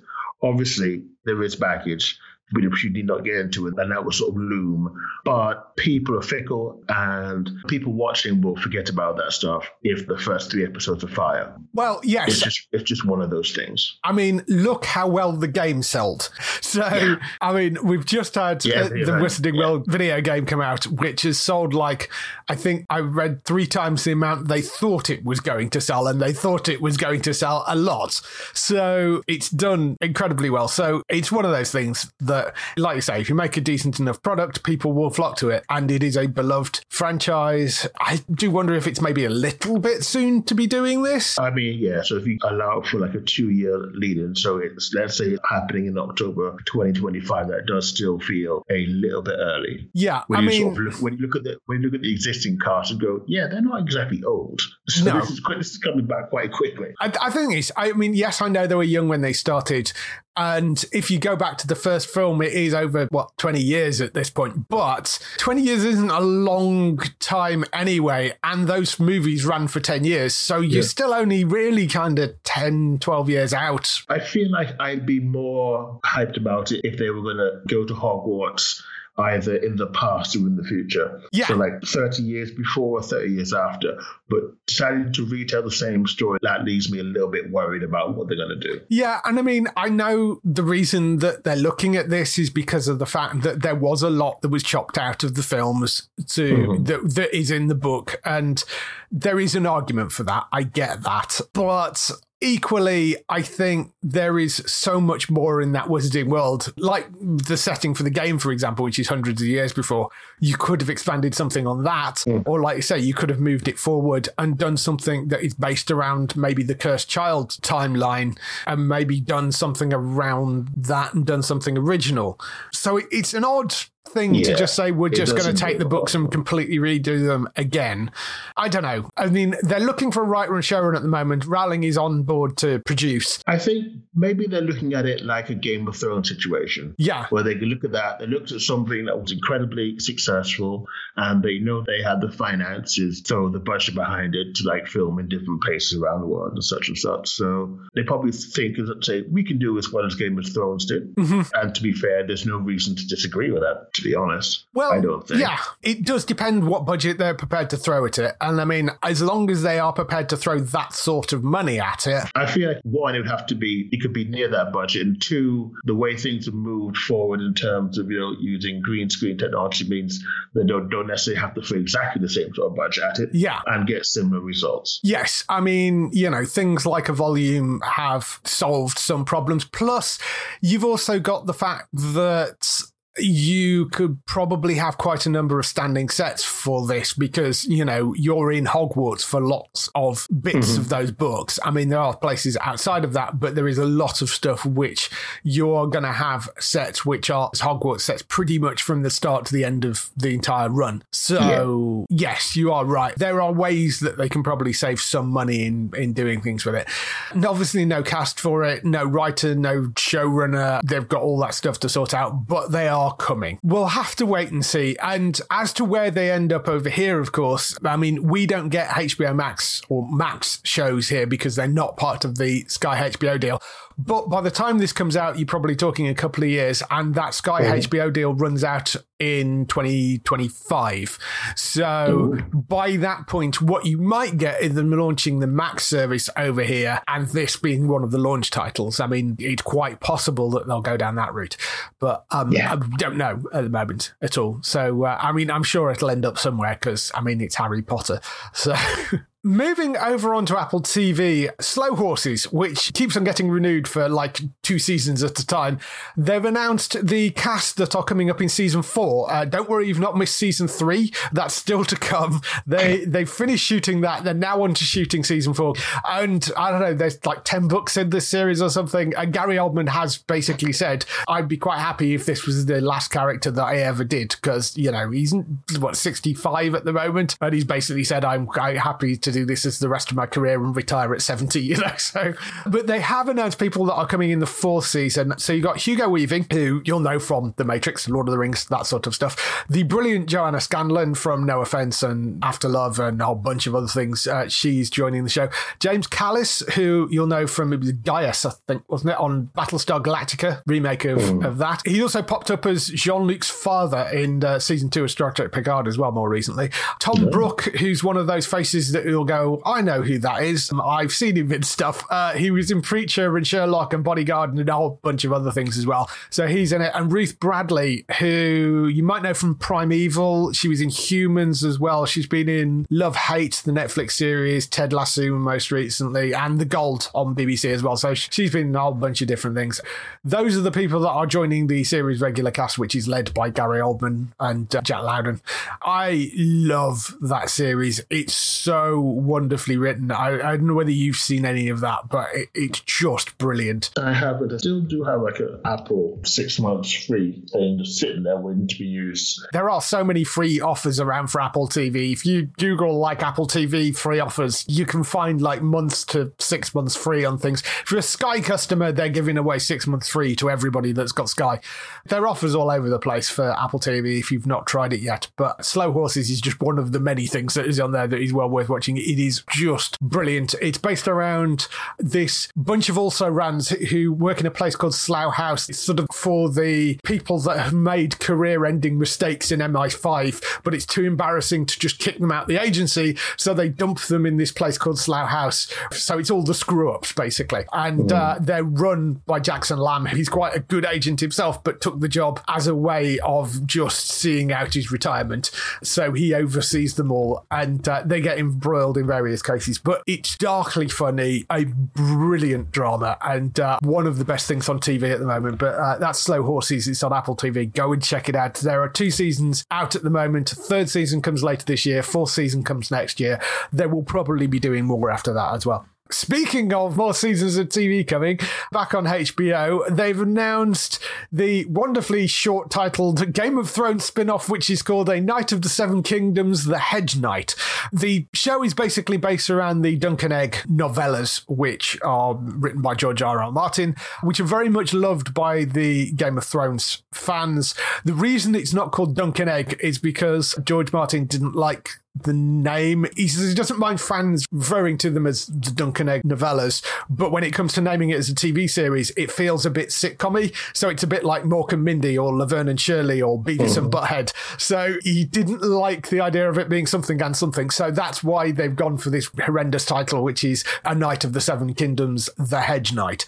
Obviously, there is baggage which you did not get into it, and that was sort of loom. But people are fickle, and people watching will forget about that stuff if the first three episodes are fire. Well, yes, it's just it's just one of those things. I mean, look how well the game sold. So, yeah. I mean, we've just had yeah, uh, the Wizarding yeah. World video game come out, which has sold like I think I read three times the amount they thought it was going to sell, and they thought it was going to sell a lot. So it's done incredibly well. So it's one of those things that that, like you say, if you make a decent enough product, people will flock to it. And it is a beloved franchise. I do wonder if it's maybe a little bit soon to be doing this. I mean, yeah. So if you allow for like a two year lead in, so it's, let's say, happening in October 2025, that does still feel a little bit early. Yeah. When I you mean, sort of look, when you look at the when you look at the existing cast and go, yeah, they're not exactly old. So no. this, is, this is coming back quite quickly. I, I think it's, I mean, yes, I know they were young when they started. And if you go back to the first film, it is over, what, 20 years at this point. But 20 years isn't a long time anyway. And those movies ran for 10 years. So you're yeah. still only really kind of 10, 12 years out. I feel like I'd be more hyped about it if they were going to go to Hogwarts either in the past or in the future. Yeah. So like 30 years before or 30 years after. But deciding to retell the same story, that leaves me a little bit worried about what they're going to do. Yeah. And I mean, I know the reason that they're looking at this is because of the fact that there was a lot that was chopped out of the films to mm-hmm. that, that is in the book. And there is an argument for that. I get that. But equally, I think there is so much more in that wizarding world, like the setting for the game, for example, which is hundreds of years before. You could have expanded something on that, mm. or like you say, you could have moved it forward and done something that is based around maybe the cursed child timeline, and maybe done something around that and done something original. So it's an odd thing to just say we're just going to take the books and completely redo them again. I don't know. I mean, they're looking for a writer and showrunner at the moment. Rowling is on board to produce. I think maybe they're looking at it like a Game of Thrones situation. Yeah. Where they can look at that, they looked at something that was incredibly successful, and they know they had the finances, so the budget behind it to like film in different places around the world and such and such. So they probably think that say we can do as well as Game of Thrones did. Mm-hmm. And to be fair, there's no reason to disagree with that. To be honest, Well, I don't think. yeah, it does depend what budget they're prepared to throw at it. And I mean, as long as they are prepared to throw that sort of money at it, I feel like one, it would have to be, it could be near that budget, and two, the way things have moved forward in terms of you know using green screen technology means they don't don't necessarily have to throw exactly the same sort of budget at it, Yeah. and get similar results. Yes, I mean, you know, things like a volume have solved some problems. Plus, you've also got the fact that you could probably have quite a number of standing sets for this because, you know, you're in Hogwarts for lots of bits mm-hmm. of those books. I mean, there are places outside of that, but there is a lot of stuff which you're going to have sets which are Hogwarts sets pretty much from the start to the end of the entire run. So, yes, you are right. There are ways that they can probably save some money in, in doing things with it. And obviously, no cast for it, no writer, no showrunner. They've got all that stuff to sort out, but they are coming. We'll have to wait and see. And as to where they end up over here, of course, I mean, we don't get HBO Max or Max shows here because they're not part of the Sky HBO deal. But by the time this comes out, you're probably talking a couple of years, and that Sky mm-hmm. HBO deal runs out in 2025. So by that point, what you might get is them launching the Max service over here, and this being one of the launch titles. I mean, it's quite possible that they'll go down that route, but um, Yeah. I don't know at the moment at all. So uh, I mean, I'm sure it'll end up somewhere because I mean, it's Harry Potter. So. Moving over onto Apple TV, Slow Horses, which keeps on getting renewed for like two seasons at a time, they've announced the cast that are coming up in season four. Uh, don't worry, you've not missed season three. That's still to come. They they finished shooting that. They're now on to shooting season four, and I don't know. There's like ten books in this series or something. And Gary Oldman has basically said, "I'd be quite happy if this was the last character that I ever did," because you know he's what 65 at the moment, and he's basically said, "I'm quite happy to do this as the rest of my career and retire at 70." You know, so but they have announced people that are coming in the fourth season. So you got Hugo Weaving, who you'll know from The Matrix, Lord of the Rings, that sort of stuff. The brilliant Joanna Scanlon from No Offense and After Love and a whole bunch of other things. Uh, she's joining the show. James Callis, who you'll know from Gaius, I think, wasn't it, on Battlestar Galactica remake of, of that. He also popped up as Jean Luc's father in uh, season two of Star Trek Picard as well, more recently. Tom Brooke, who's one of those faces that you'll go, I know who that is. Um, I've seen him in stuff. Uh, he was in Preacher and Sherlock and Bodyguard and a whole bunch of other things as well. So he's in it. And Ruth Bradley, who you might know from Primeval. She was in Humans as well. She's been in Love Hate, the Netflix series, Ted Lasso most recently, and The Gold on BBC as well. So she's been in a whole bunch of different things. Those are the people that are joining the series regular cast, which is led by Gary Oldman and uh, Jack Lowden. I love that series. It's so wonderfully written. I, I don't know whether you've seen any of that, but it, it's just brilliant. I have it. I still do have like an Apple six months free thing just sitting there waiting to be used. There are so many free offers around for Apple TV. If you Google like Apple TV free offers, you can find like months to six months free on things. If you're a Sky customer, they're giving away six months free to everybody that's got Sky. There are offers all over the place for Apple TV if you've not tried it yet. But Slow Horses is just one of the many things that is on there that is well worth watching. It is just brilliant. It's based around this bunch of also rans who work in a place called Slough House. It's sort of for the people that have made career ending mistakes in MI5, but it's too embarrassing to just kick them out the agency. So they dump them in this place called Slough House. So it's all the screw ups, basically. And uh, they're run by Jackson Lamb. He's quite a good agent himself, but took the job as a way of just seeing out his retirement. So he oversees them all and uh, they get embroiled in various cases. But it's darkly funny, a brilliant drama, and uh, one of the best things on TV at the moment. But uh, that's Slow Horses. It's on Apple TV. Go and check it out. There are two seasons out at the moment. Third season comes later this year. Fourth season comes next year. They will probably be doing more after that as well. Speaking of more seasons of TV coming, back on HBO, they've announced the wonderfully short titled Game of Thrones spin off, which is called A Knight of the Seven Kingdoms The Hedge Knight. The show is basically based around the Duncan Egg novellas, which are written by George R. R. Martin, which are very much loved by the Game of Thrones fans. The reason it's not called Duncan Egg is because George Martin didn't like the name. He says he doesn't mind fans referring to them as the Duncan Egg novellas, but when it comes to naming it as a TV series, it feels a bit sitcommy. So it's a bit like Mork and Mindy or Laverne and Shirley or Beavis and mm. Butthead. So he didn't like the idea of it being something and something. So that's why they've gone for this horrendous title, which is A Knight of the Seven Kingdoms, The Hedge Knight.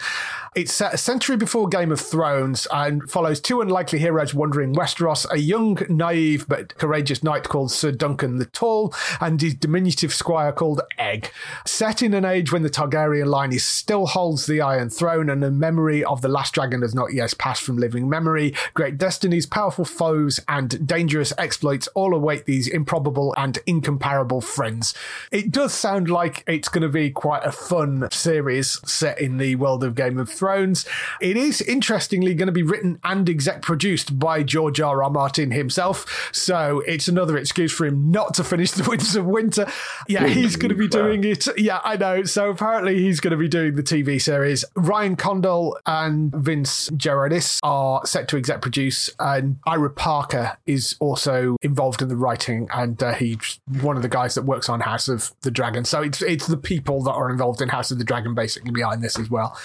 It's set a century before Game of Thrones and follows two unlikely heroes wandering Westeros a young, naive, but courageous knight called Sir Duncan the Tall and his diminutive squire called Egg. Set in an age when the Targaryen line is still holds the Iron Throne and the memory of the last dragon has not yet passed from living memory, great destinies, powerful foes, and dangerous exploits all await these improbable and incomparable friends. It does sound like it's going to be quite a fun series set in the world of Game of Thrones. It is interestingly going to be written and exec produced by George R. R. Martin himself, so it's another excuse for him not to finish The Winds of Winter. Yeah, he's going to be doing it. Yeah, I know. So apparently he's going to be doing the TV series. Ryan Condal and Vince Gerardis are set to exec produce, and Ira Parker is also involved in the writing, and uh, he's one of the guys that works on House of the Dragon. So it's it's the people that are involved in House of the Dragon basically behind this as well.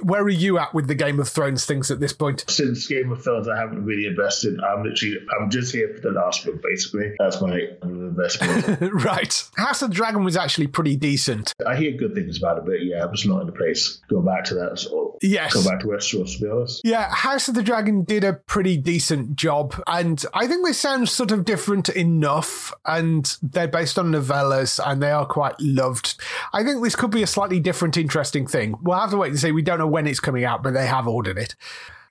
Where are you at with the Game of Thrones things at this point? Since Game of Thrones, I haven't really invested. I'm literally, I'm just here for the last book, basically. That's my investment. right. House of the Dragon was actually pretty decent. I hear good things about it, but yeah, I was not in the place. Go back to that. So Yes. Go back to Westeros, to be honest. Yeah, House of the Dragon did a pretty decent job, and I think they sound sort of different enough, and they're based on novellas, and they are quite loved. I think this could be a slightly different, interesting thing. We'll have to wait and see. We don't know when it's coming out, but they have ordered it.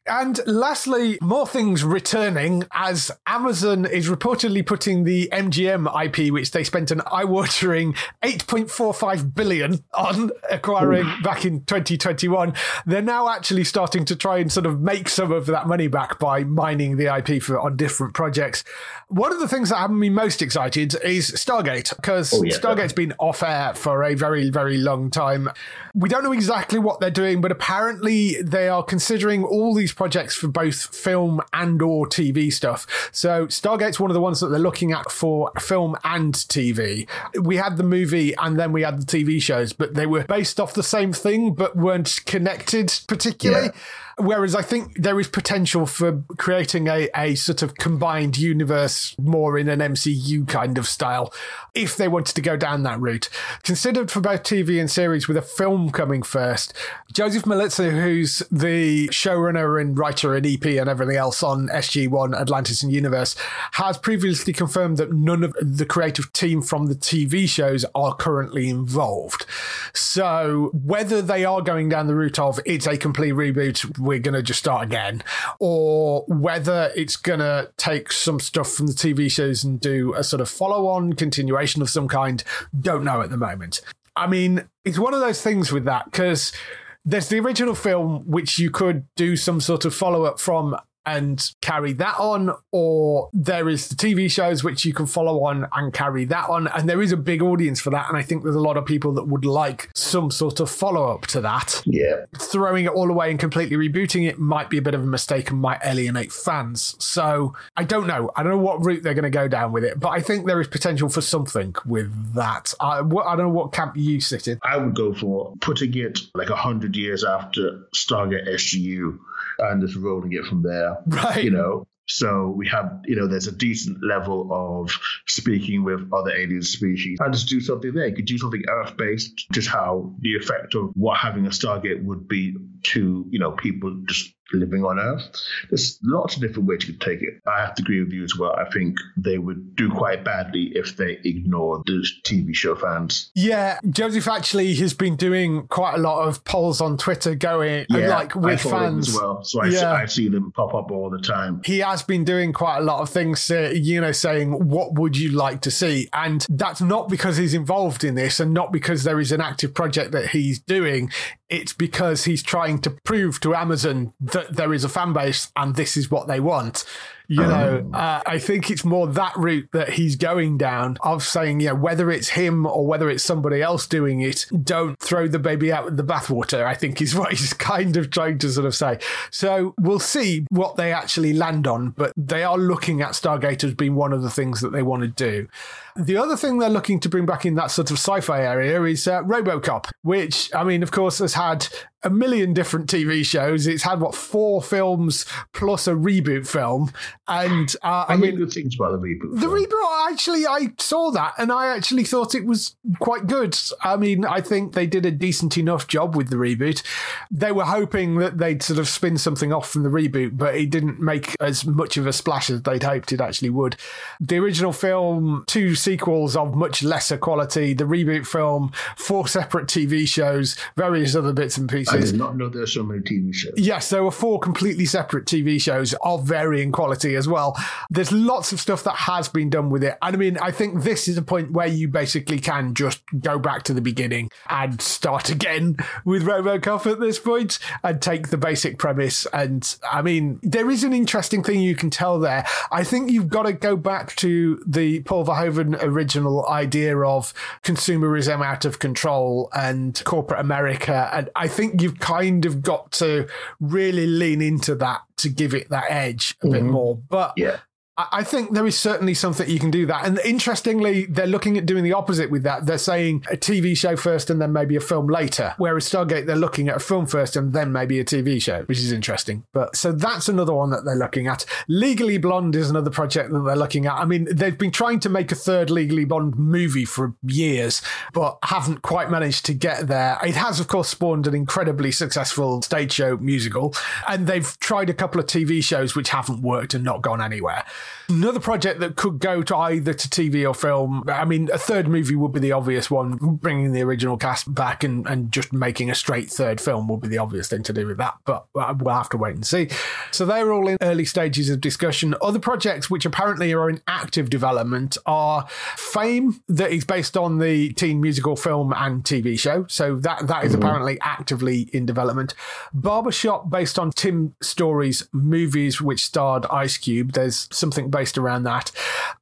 And lastly, more things returning as Amazon is reportedly putting the MGM IP, which they spent an eye-watering 8.45 billion on acquiring Ooh. back in 2021. They're now actually starting to try and sort of make some of that money back by mining the IP for on different projects. One of the things that have me most excited is Stargate, because oh, yeah, Stargate's been off air for a very, very long time. We don't know exactly what they're doing, but apparently they are considering all these projects for both film and or TV stuff. So Stargate's one of the ones that they're looking at for film and TV. We had the movie and then we had the TV shows, but they were based off the same thing but weren't connected particularly. Yeah. Whereas I think there is potential for creating a, a sort of combined universe more in an MCU kind of style if they wanted to go down that route. Considered for both TV and series with a film coming first, Joseph Mallozzi, who's the showrunner and writer and EP and everything else on SG1, Atlantis and Universe, has previously confirmed that none of the creative team from the TV shows are currently involved. So whether they are going down the route of it's a complete reboot, we're going to just start again, or whether it's going to take some stuff from the TV shows and do a sort of follow on continuation of some kind, don't know at the moment. I mean, it's one of those things with that because there's the original film, which you could do some sort of follow up from and carry that on, or there is the TV shows which you can follow on and carry that on. And there is a big audience for that. And I think there's a lot of people that would like some sort of follow up to that. Yeah. Throwing it all away and completely rebooting it might be a bit of a mistake and might alienate fans. So I don't know. I don't know what route they're going to go down with it, but I think there is potential for something with that. I, I don't know what camp you sit in. I would go for putting it like a hundred years after Stargate SGU and just rolling it from there. Right. You know, so we have, you know, there's a decent level of speaking with other alien species and just do something there. You could do something Earth based, just how the effect of what having a Stargate would be to, you know, people just living on Earth. There's lots of different ways you could take it. I have to agree with you as well. I think they would do quite badly if they ignore the TV show fans. Yeah, Joseph actually has been doing quite a lot of polls on Twitter going Yeah, like with fans. as well, so I, Yeah. I see them pop up all the time. he has been doing quite a lot of things, uh, you know, saying, What would you like to see? And that's not because he's involved in this and not because there is an active project that he's doing. It's because he's trying to prove to Amazon that there is a fan base and this is what they want. You know, uh, I think it's more that route that he's going down of saying, yeah, whether it's him or whether it's somebody else doing it, don't throw the baby out with the bathwater, I think is what he's kind of trying to sort of say. So we'll see what they actually land on, but they are looking at Stargate as being one of the things that they want to do. The other thing they're looking to bring back in that sort of sci fi area is uh, Robocop, which, I mean, of course, has had a million different TV shows. It's had, what, four films plus a reboot film. And uh, I, I mean, good things about the reboot. the film. reboot, actually, I saw that and I actually thought it was quite good. I mean, I think they did a decent enough job with the reboot. They were hoping that they'd sort of spin something off from the reboot, but it didn't make as much of a splash as they'd hoped it actually would. The original film, two sequels of much lesser quality, the reboot film, four separate TV shows, various other bits and I did not know there were so many TV shows. Yes, there were four completely separate TV shows of varying quality as well. There's lots of stuff that has been done with it. And I mean, I think this is a point where you basically can just go back to the beginning and start again with Robocop at this point and take the basic premise. And I mean, there is an interesting thing you can tell there. I think you've got to go back to the Paul Verhoeven original idea of consumerism out of control and corporate America. And I think you've kind of got to really lean into that to give it that edge a bit mm-hmm. more. But Yeah. I think there is certainly something you can do that. And interestingly, they're looking at doing the opposite with that. They're saying a TV show first and then maybe a film later. Whereas Stargate, they're looking at a film first and then maybe a TV show, which is interesting. But so that's another one that they're looking at. Legally Blonde is another project that they're looking at. I mean, they've been trying to make a third Legally Blonde movie for years, but haven't quite managed to get there. It has, of course, spawned an incredibly successful stage show musical, and they've tried a couple of TV shows which haven't worked and not gone anywhere. Another project that could go to either to TV or film. I mean, a third movie would be the obvious one. Bringing the original cast back and, and just making a straight third film would be the obvious thing to do with that. But uh, we'll have to wait and see. So they're all in early stages of discussion. Other projects which apparently are in active development are Fame, that is based on the teen musical film and TV show. So that that is apparently actively in development. Barbershop, based on Tim Story's movies, which starred Ice Cube. There's something based around that.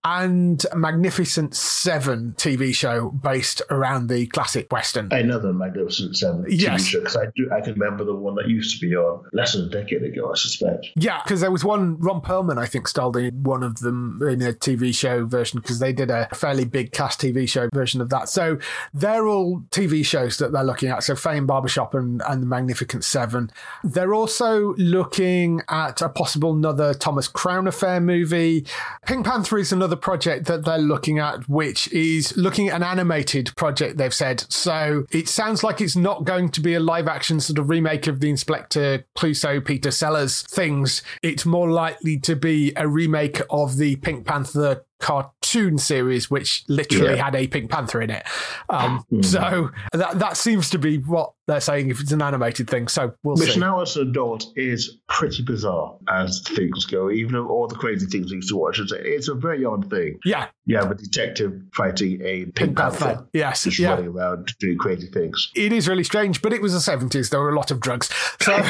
And Magnificent Seven TV show based around the classic Western. Another Magnificent Seven Yes. TV show because I do I can remember the one that used to be on less than a decade ago, I suspect. Yeah, because there was one Ron Perlman, I think, starred in one of them in a TV show version because they did a fairly big cast TV show version of that. So they're all TV shows that they're looking at. So Fame, Barbershop, and, and the Magnificent Seven. They're also looking at a possible another Thomas Crown Affair movie. Pink Panther is another project that they're looking at, which is looking at an animated project, they've said. So it sounds like it's not going to be a live action sort of remake of the Inspector Clouseau, Peter Sellers things. It's more likely to be a remake of the Pink Panther cartoon series, which literally Yeah. had a Pink Panther in it. Um, So that, that seems to be what they're saying if it's an animated thing. So we'll Which see. now as an adult is pretty bizarre as things go, even though all the crazy things we used to watch. It's a, it's a very odd thing. yeah, You have a detective fighting a Pink, Pink Panther, Panther. Yes, just yeah. running around doing crazy things. it is really strange, but it was the 70s. There were a lot of drugs. So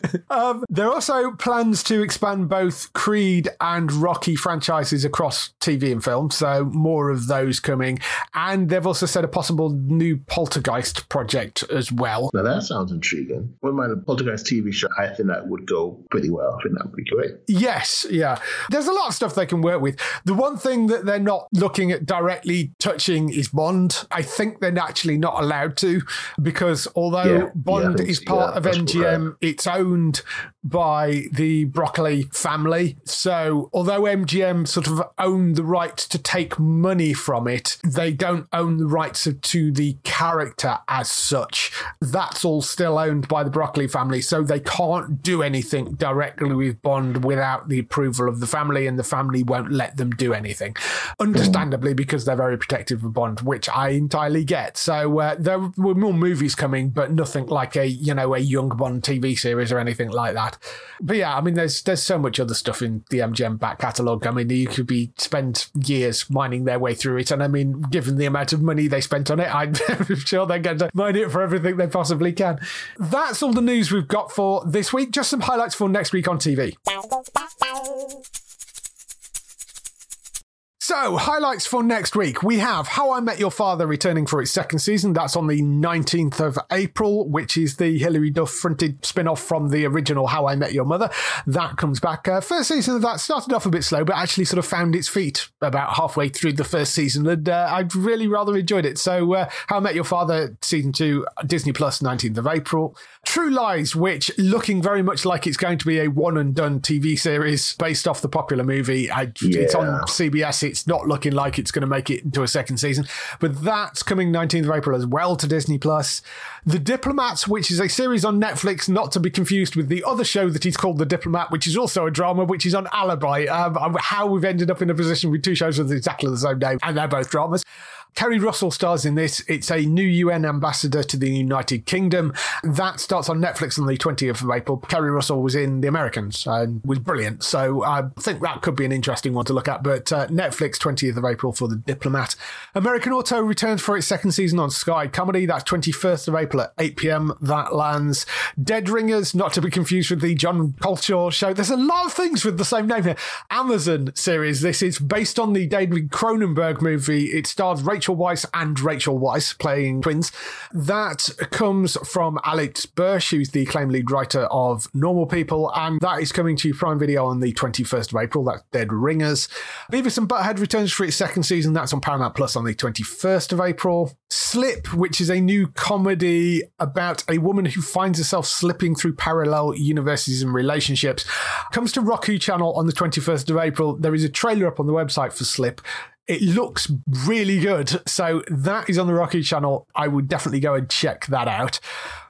um, there are also plans to expand both Creed and Rocky franchises across TV and film. So more of those coming. And they've also said a possible new Poltergeist project as well. Now that sounds intriguing. Wouldn't mind a Poltergeist TV show. I think that would go pretty well. I think that would be great. Yes, yeah. There's a lot of stuff they can work with. The one thing that they're not looking at directly touching is Bond. I think they're actually not allowed to because although Yeah, yeah, Bond think is part yeah, of MGM, it's owned by the Broccoli family. So although MGM sort of own the right to take money from it, they don't own the rights to the character as such. That's all still owned by the Broccoli family, so they can't do anything directly with Bond without the approval of the family, and the family won't let them do anything. Understandably, because they're very protective of Bond, which I entirely get. So uh, there were more movies coming, but nothing like a you know a young Bond TV series or anything like that. But yeah, I mean, there's there's so much other stuff in the MGM back catalogue. I mean, you could be spend years mining their way through it, and I mean, given the amount of money they spent on it, I'm sure they're going to mine it for everything they possibly can. That's all the news we've got for this week. Just some highlights for next week on TV. So, highlights for next week. We have How I Met Your Father returning for its second season. That's on the 19th of April, which is the Hilary Duff fronted spin off from the original How I Met Your Mother. That comes back. Uh, first season of that started off a bit slow, but actually sort of found its feet about halfway through the first season. And uh, I really rather enjoyed it. So, uh, How I Met Your Father, season two, Disney Plus, 19th of April. True Lies, which looking very much like it's going to be a one and done TV series based off the popular movie. I, yeah. It's on CBS. It's it's not looking like it's going to make it into a second season. But that's coming 19th of April as well to Disney Plus. The Diplomats, which is a series on Netflix, not to be confused with the other show that he's called The Diplomat, which is also a drama, which is on Alibi. Um, how we've ended up in a position with two shows with exactly the same name, and they're both dramas. Keri Russell stars in this. It's a new UN ambassador to the United Kingdom. That starts on Netflix on the 20th of April. Keri Russell was in The Americans and was brilliant. So I think that could be an interesting one to look at. But uh, Netflix, 20th of April for The Diplomat. American Auto returns for its second season on Sky Comedy. That's 21st of April at 8 pm. That lands. Dead Ringers, not to be confused with the Jon Culshaw show. There's a lot of things with the same name here. Amazon series. This is based on the David Cronenberg movie. It stars Rachel Rachel Weisz and Rachel Weisz playing twins. That comes from Alice Birch, who's the acclaimed lead writer of Normal People, and that is coming to Prime Video on the 21st of April. That's Dead Ringers. Beavis and Butthead returns for its second season. That's on Paramount Plus on the 21st of April. Slip, which is a new comedy about a woman who finds herself slipping through parallel universes and relationships, comes to Roku Channel on the 21st of April. There is a trailer up on the website for Slip. It looks really good. So that is on the Roku channel. I would definitely go and check that out.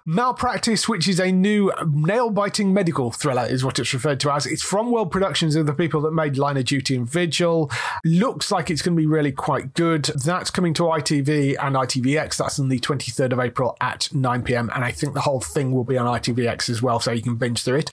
Malpractice, which is a new nail biting medical thriller, is what it's referred to as. It's from World Productions of the people that made Line of Duty and Vigil. Looks like it's going to be really quite good. That's coming to ITV and ITVX. That's on the 23rd of April at 9 pm. And I think the whole thing will be on ITVX as well, so you can binge through it.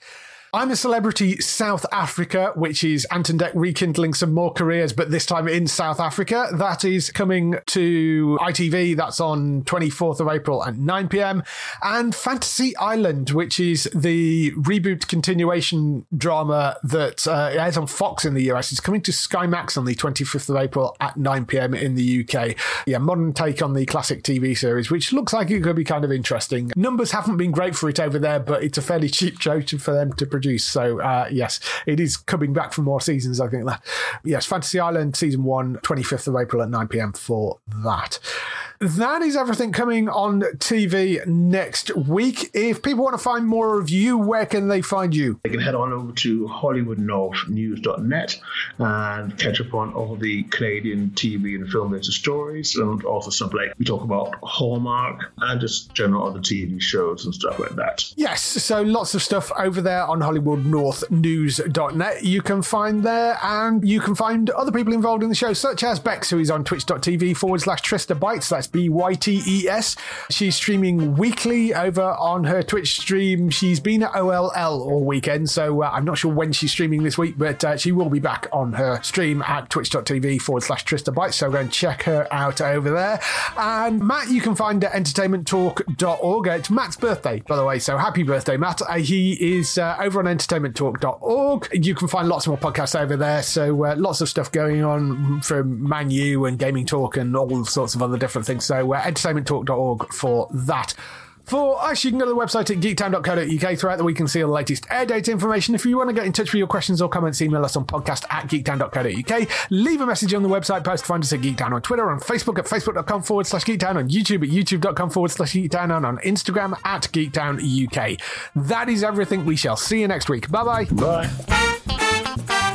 I'm a Celebrity South Africa, which is Ant and Dec rekindling some more careers, but this time in South Africa. That is coming to ITV. That's on 24th of April at 9 pm. And Fantasy Island, which is the reboot continuation drama that uh, airs on Fox in the US, is coming to Sky Max on the 25th of April at 9 pm in the UK. Yeah, modern take on the classic TV series, which looks like it could be kind of interesting. Numbers haven't been great for it over there, but it's a fairly cheap show for them to produce So uh, yes, it is coming back for more seasons. I think that yes, Fantasy Island season one, 25th of April at 9 p.m. for that that is everything coming on TV next week. If people want to find more of you, where can they find you? They can head on over to HollywoodNorthNews.net and catch up on all the Canadian TV and film related stories and also stuff like we talk about Hallmark and just general other TV shows and stuff like that. Yes, so lots of stuff over there on HollywoodNorthNews.net. You can find there and you can find other people involved in the show, such as Bex, who is on twitch.tv forward slash Trista Bytes. That's B Y T E S. She's streaming weekly over on her Twitch stream. She's been at OLL all weekend, so uh, I'm not sure when she's streaming this week, but uh, she will be back on her stream at twitch.tv forward slash Trista Bytes. So go and check her out over there. And Matt, you can find at entertainmenttalk.org. It's Matt's birthday, by the way, so happy birthday, Matt. Uh, he is uh, over on entertainmenttalk.org. You can find lots more podcasts over there, so uh, lots of stuff going on from Manu and Gaming Talk and all sorts of other different things. So uh, entertainmenttalk.org for that. For us, you can go to the website at geektown.co.uk throughout the week and see all the latest air date information. If you want to get in touch with your questions or comments, email us on podcast at geektown.co.uk. Leave a message on the website post. Find us at Geektown on Twitter, on Facebook at facebook.com forward slash geektown, on YouTube at youtube.com forward slash geektown, and on Instagram at geektown UK. That is everything. We shall see you next week. Bye-bye. Bye.